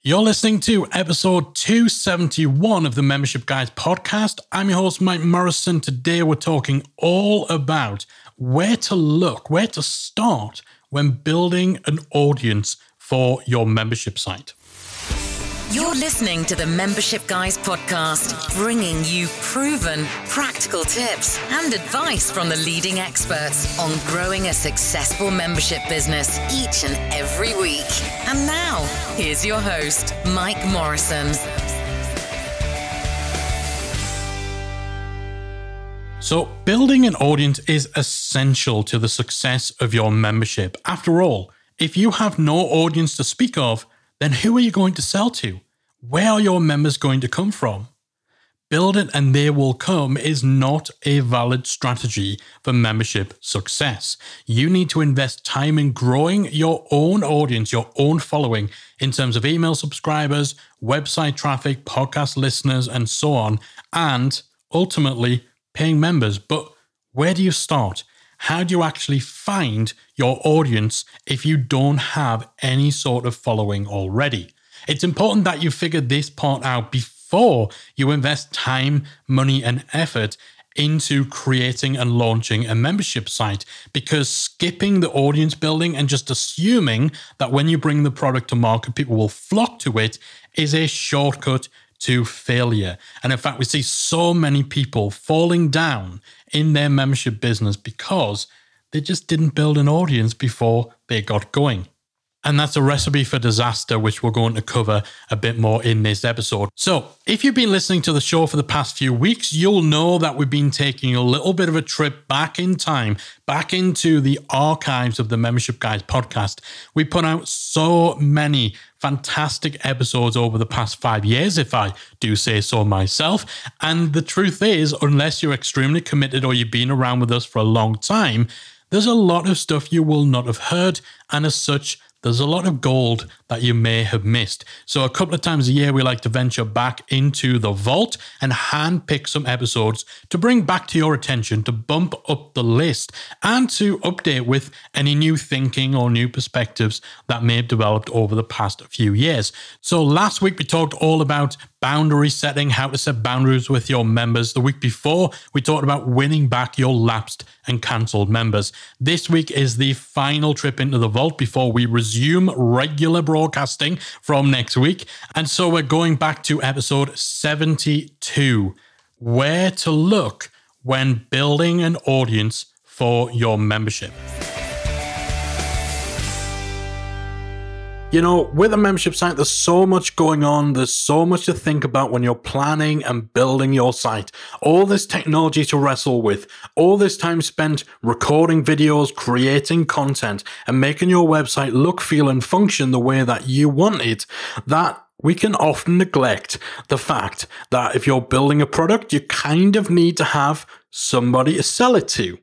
You're listening to episode 271 of the Membership Guys podcast. I'm your host, Mike Morrison. Today we're talking all about where to look, where to start when building an audience for your membership site. You're listening to the Membership Guys podcast, bringing you proven, practical tips and advice from the leading experts on growing a successful membership business each and every week. And now, here's your host, Mike Morrison. So, building an audience is essential to the success of your membership. After all, if you have no audience to speak of, then who are you going to sell to? Where are your members going to come from? Build it and they will come is not a valid strategy for membership success. You need to invest time in growing your own audience, your own following in terms of email subscribers, website traffic, podcast listeners, and so on, and ultimately paying members. But where do you start? How do you actually find your audience if you don't have any sort of following already? It's important that you figure this part out before you invest time, money, and effort into creating and launching a membership site because skipping the audience building and just assuming that when you bring the product to market, people will flock to it is a shortcut to failure. And in fact, we see so many people falling down in their membership business because they just didn't build an audience before they got going. And that's a recipe for disaster, which we're going to cover a bit more in this episode. So, if you've been listening to the show for the past few weeks, you'll know that we've been taking a little bit of a trip back in time, back into the archives of the Membership Guys podcast. We put out so many fantastic episodes over the past five years, if I do say so myself. And the truth is, unless you're extremely committed or you've been around with us for a long time, there's a lot of stuff you will not have heard. And as such, there's a lot of gold that you may have missed. So, a couple of times a year, we like to venture back into the vault and handpick some episodes to bring back to your attention, to bump up the list, and to update with any new thinking or new perspectives that may have developed over the past few years. So, last week, we talked all about boundary setting, how to set boundaries with your members. The week before, we talked about winning back your lapsed and cancelled members. This week is the final trip into the vault before we resume regular from next week. And so we're going back to episode 72 where to look when building an audience for your membership. You know, with a membership site, there's so much going on. There's so much to think about when you're planning and building your site. All this technology to wrestle with, all this time spent recording videos, creating content, and making your website look, feel, and function the way that you want it. That we can often neglect the fact that if you're building a product, you kind of need to have somebody to sell it to.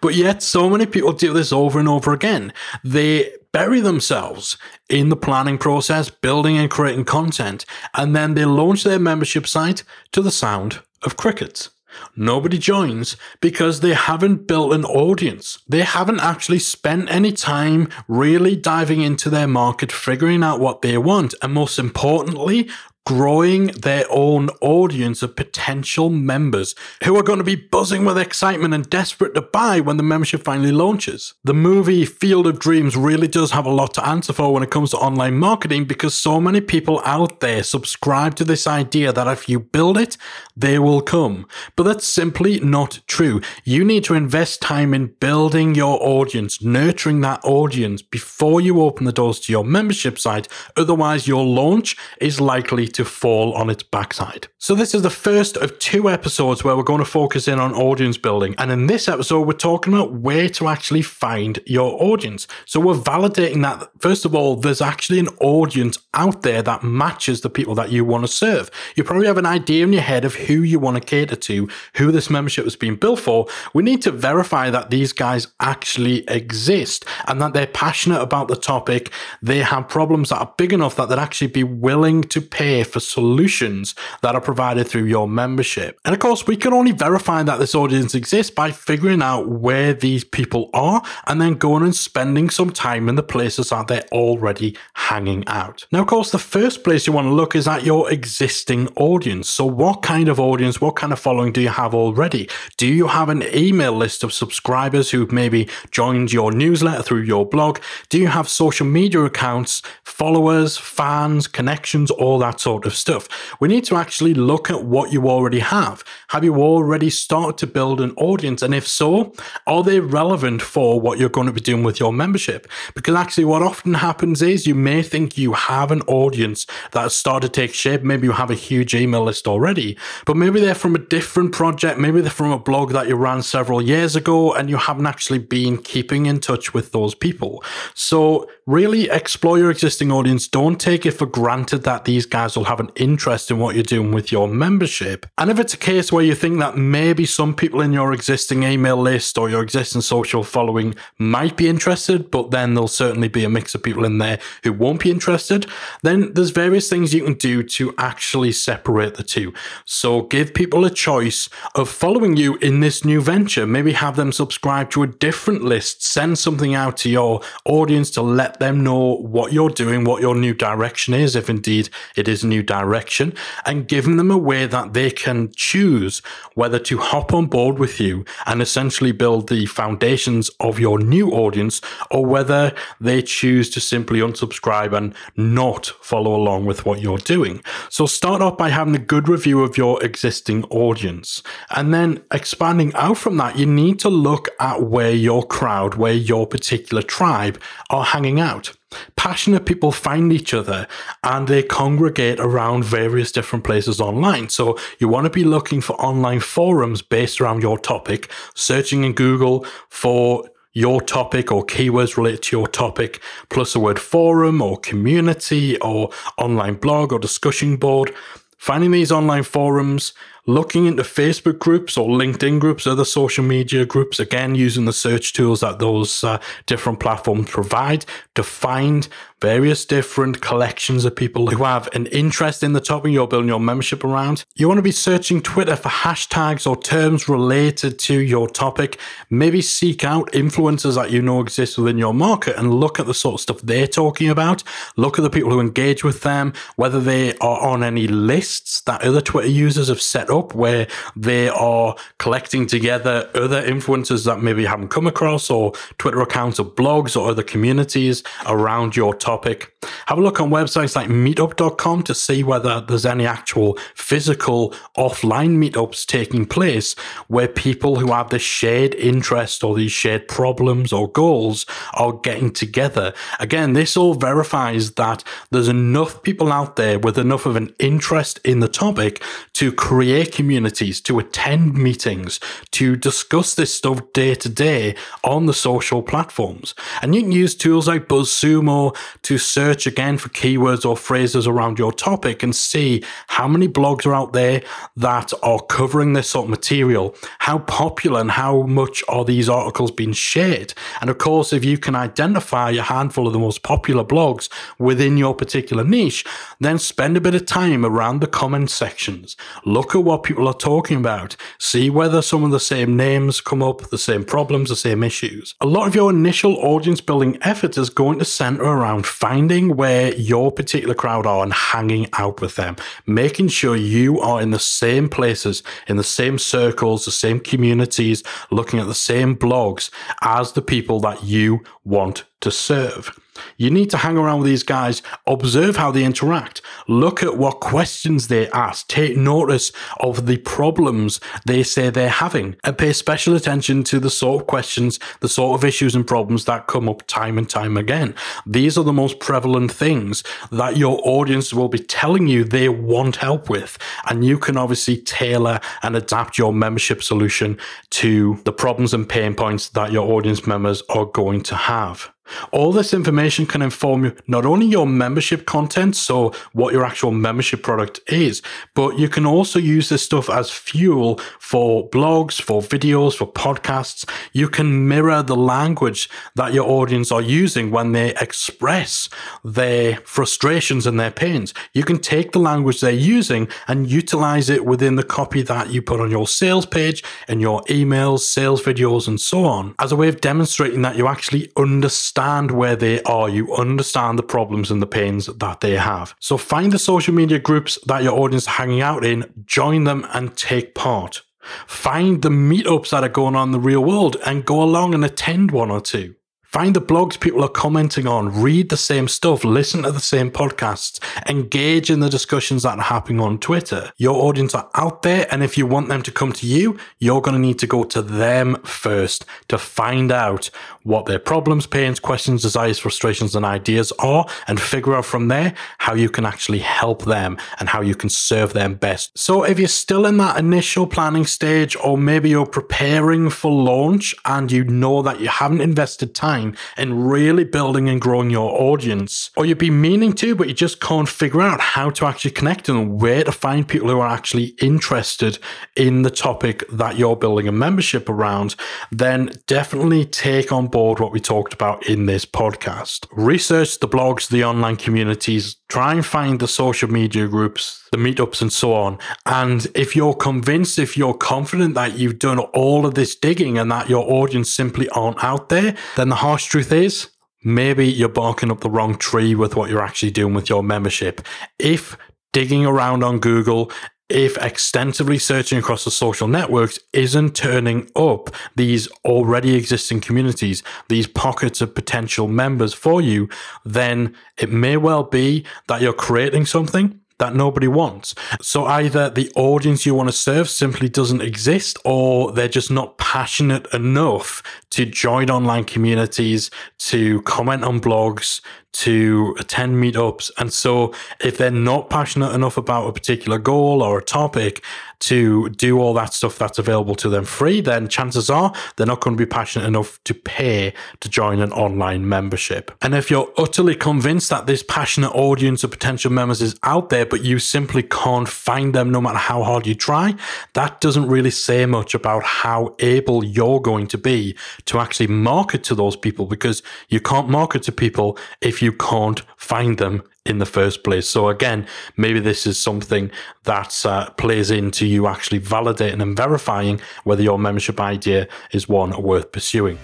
But yet, so many people do this over and over again. They bury themselves in the planning process, building and creating content, and then they launch their membership site to the sound of crickets. Nobody joins because they haven't built an audience. They haven't actually spent any time really diving into their market, figuring out what they want, and most importantly, growing their own audience of potential members who are going to be buzzing with excitement and desperate to buy when the membership finally launches. The movie Field of Dreams really does have a lot to answer for when it comes to online marketing because so many people out there subscribe to this idea that if you build it, they will come. But that's simply not true. You need to invest time in building your audience, nurturing that audience before you open the doors to your membership site. Otherwise, your launch is likely to fall on its backside. So, this is the first of two episodes where we're going to focus in on audience building. And in this episode, we're talking about where to actually find your audience. So, we're validating that, first of all, there's actually an audience out there that matches the people that you want to serve. You probably have an idea in your head of who you want to cater to, who this membership has been built for. We need to verify that these guys actually exist and that they're passionate about the topic. They have problems that are big enough that they'd actually be willing to pay pay for solutions that are provided through your membership. And of course, we can only verify that this audience exists by figuring out where these people are and then going and spending some time in the places that they're already hanging out. Now, of course, the first place you want to look is at your existing audience. So, what kind of audience, what kind of following do you have already? Do you have an email list of subscribers who've maybe joined your newsletter through your blog? Do you have social media accounts, followers, fans, connections, all that sort of stuff? We need to actually look at what you already have. Have you already started to build an audience? And if so, are they relevant for what you're going to be doing with your membership? Because actually, what often happens is you may think you have an audience that has started to take shape. Maybe you have a huge email list already, but maybe they're from a different project. Maybe they're from a blog that you ran several years ago and you haven't actually been keeping in touch with those people. So, really explore your existing audience. Don't take it for granted that these guys have an interest in what you're doing with your membership. And if it's a case where you think that maybe some people in your existing email list or your existing social following might be interested, but then there'll certainly be a mix of people in there who won't be interested, then there's various things you can do to actually separate the two. So give people a choice of following you in this new venture. Maybe have them subscribe to a different list, send something out to your audience to let them know what you're doing, what your new direction is, if indeed it is a new direction, and giving them a way that they can choose whether to hop on board with you and essentially build the foundations of your new audience or whether they choose to simply unsubscribe and not follow along with what you're doing. So start off by having a good review of your existing audience. And then expanding out from that, you need to look at where your crowd, where your particular tribe are hanging out. Passionate people find each other and they congregate around various different places online. So you want to be looking for online forums based around your topic, searching in Google for your topic or keywords related to your topic, plus the word forum or community or online blog or discussion board. Finding these online forums, looking into Facebook groups or LinkedIn groups, other social media groups, again, using the search tools that those uh, different platforms provide to find various different collections of people who have an interest in the topic you're building your membership around. You want to be searching Twitter for hashtags or terms related to your topic. Maybe seek out influencers that you know exist within your market and look at the sort of stuff they're talking about. Look at the people who engage with them, whether they are on any lists that other Twitter users have set up where they are collecting together other influencers that maybe haven't come across or Twitter accounts or blogs or other communities around your topic. Have a look on websites like meetup.com to see whether there's any actual physical offline meetups taking place where people who have this shared interest or these shared problems or goals are getting together. Again, this all verifies that there's enough people out there with enough of an interest in the topic to create communities, to attend meetings, to discuss this stuff day to day on the social platforms. And you can use tools like BuzzSumo to search again for keywords or phrases around your topic and see how many blogs are out there that are covering this sort of material. How popular and how much are these articles being shared? And of course, if you can identify a handful of the most popular blogs within your particular niche, then spend a bit of time around the comment sections. Look at what people are talking about. See whether some of the same names come up, the same problems, the same issues. A lot of your initial audience building effort is going to center around finding where your particular crowd are and hanging out with them, making sure you are in the same places, in the same circles, the same communities, looking at the same blogs as the people that you want to serve. You need to hang around with these guys, observe how they interact, look at what questions they ask, take notice of the problems they say they're having, and pay special attention to the sort of questions, the sort of issues and problems that come up time and time again. These are the most prevalent things that your audience will be telling you they want help with. And you can obviously tailor and adapt your membership solution to the problems and pain points that your audience members are going to have. All this information can inform you not only your membership content, so what your actual membership product is, but you can also use this stuff as fuel for blogs, for videos, for podcasts. You can mirror the language that your audience are using when they express their frustrations and their pains. You can take the language they're using and utilize it within the copy that you put on your sales page and your emails, sales videos, and so on as a way of demonstrating that you actually understand understand where they are, you understand the problems and the pains that they have. So find the social media groups that your audience is hanging out in, join them and take part. Find the meetups that are going on in the real world and go along and attend one or two. Find the blogs people are commenting on, read the same stuff, listen to the same podcasts, engage in the discussions that are happening on Twitter. Your audience are out there, and if you want them to come to you, you're going to need to go to them first to find out what their problems, pains, questions, desires, frustrations, and ideas are, and figure out from there how you can actually help them and how you can serve them best. So if you're still in that initial planning stage, or maybe you're preparing for launch and you know that you haven't invested time, in really building and growing your audience. Or you've been meaning to, but you just can't figure out how to actually connect and where to find people who are actually interested in the topic that you're building a membership around, then definitely take on board what we talked about in this podcast. Research the blogs, the online communities, try and find the social media groups, the meetups, and so on. And if you're convinced, if you're confident that you've done all of this digging and that your audience simply aren't out there, then the harsh truth is maybe you're barking up the wrong tree with what you're actually doing with your membership. If digging around on Google, if extensively searching across the social networks isn't turning up these already existing communities, these pockets of potential members for you, then it may well be that you're creating something that nobody wants. So either the audience you want to serve simply doesn't exist, or they're just not passionate enough to join online communities, to comment on blogs, to attend meetups. And so if they're not passionate enough about a particular goal or a topic to do all that stuff that's available to them free, then chances are they're not going to be passionate enough to pay to join an online membership. And if you're utterly convinced that this passionate audience of potential members is out there, but you simply can't find them no matter how hard you try, that doesn't really say much about how able you're going to be to actually market to those people because you can't market to people if you can't find them in the first place. So again, maybe this is something that uh, plays into you actually validating and verifying whether your membership idea is one worth pursuing.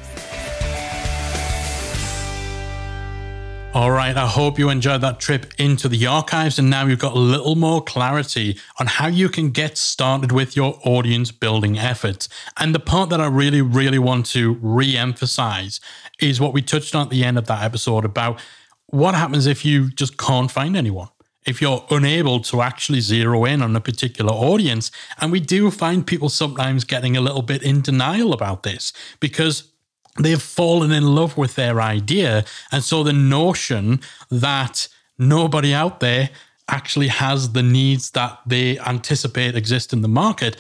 All right, I hope you enjoyed that trip into the archives and now you've got a little more clarity on how you can get started with your audience building efforts. And the part that I really, really want to re emphasize is what we touched on at the end of that episode about what happens if you just can't find anyone? If you're unable to actually zero in on a particular audience, and we do find people sometimes getting a little bit in denial about this because they've fallen in love with their idea. And so the notion that nobody out there actually has the needs that they anticipate exist in the market,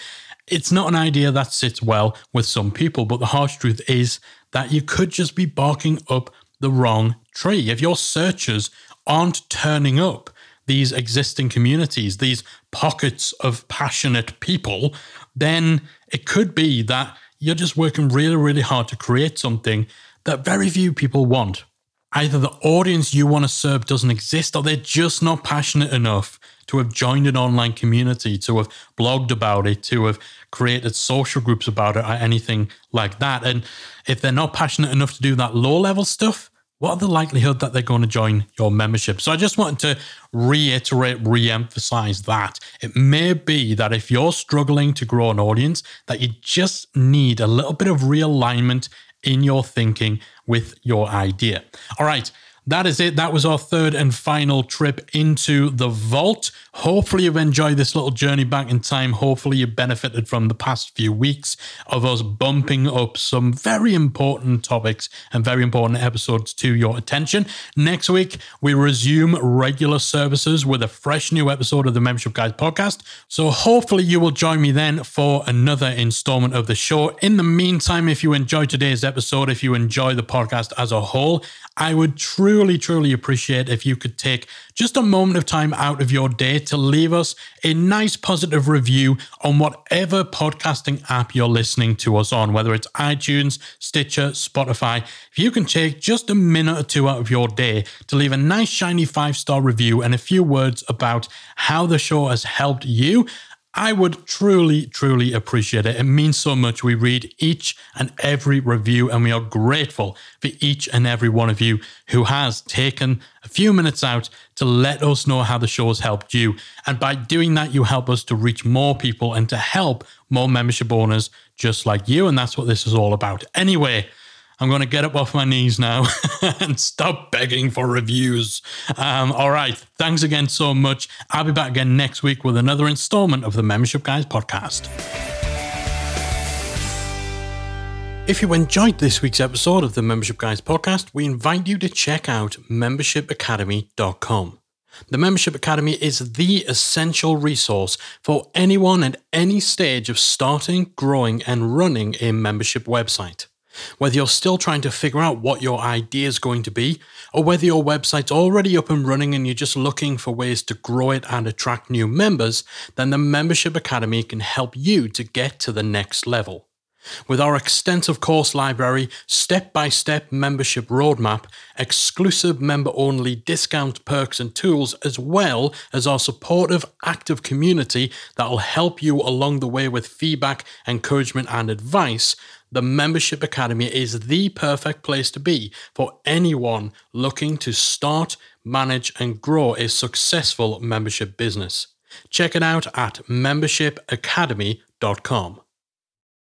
it's not an idea that sits well with some people. But the harsh truth is that you could just be barking up the wrong tree. If your searchers aren't turning up these existing communities, these pockets of passionate people, then it could be that you're just working really, really hard to create something that very few people want. Either the audience you want to serve doesn't exist, or they're just not passionate enough to have joined an online community, to have blogged about it, to have created social groups about it, or anything like that. And if they're not passionate enough to do that low level stuff, what are the likelihood that they're going to join your membership? So I just wanted to reiterate, re-emphasize that. It may be that if you're struggling to grow an audience, that you just need a little bit of realignment in your thinking with your idea. All right. That is it. That was our third and final trip into the vault. Hopefully, you've enjoyed this little journey back in time. Hopefully, you benefited from the past few weeks of us bumping up some very important topics and very important episodes to your attention. Next week, we resume regular services with a fresh new episode of the Membership Guys podcast. So, hopefully, you will join me then for another installment of the show. In the meantime, if you enjoyed today's episode, if you enjoy the podcast as a whole, I would truly, truly appreciate if you could take just a moment of time out of your day to leave us a nice positive review on whatever podcasting app you're listening to us on, whether it's iTunes, Stitcher, Spotify. If you can take just a minute or two out of your day to leave a nice, shiny five star review and a few words about how the show has helped you, I would truly, truly appreciate it. It means so much. We read each and every review, and we are grateful for each and every one of you who has taken a few minutes out to let us know how the show has helped you. And by doing that, you help us to reach more people and to help more membership owners just like you. And that's what this is all about. Anyway, I'm going to get up off my knees now and stop begging for reviews. Um, all right. Thanks again so much. I'll be back again next week with another installment of the Membership Guys podcast. If you enjoyed this week's episode of the Membership Guys podcast, we invite you to check out membershipacademy.com. The Membership Academy is the essential resource for anyone at any stage of starting, growing, and running a membership website. Whether you're still trying to figure out what your idea is going to be, or whether your website's already up and running and you're just looking for ways to grow it and attract new members, then the Membership Academy can help you to get to the next level. With our extensive course library, step by step membership roadmap, exclusive member only discount perks and tools, as well as our supportive, active community that will help you along the way with feedback, encouragement, and advice, the Membership Academy is the perfect place to be for anyone looking to start, manage, and grow a successful membership business. Check it out at membershipacademy.com.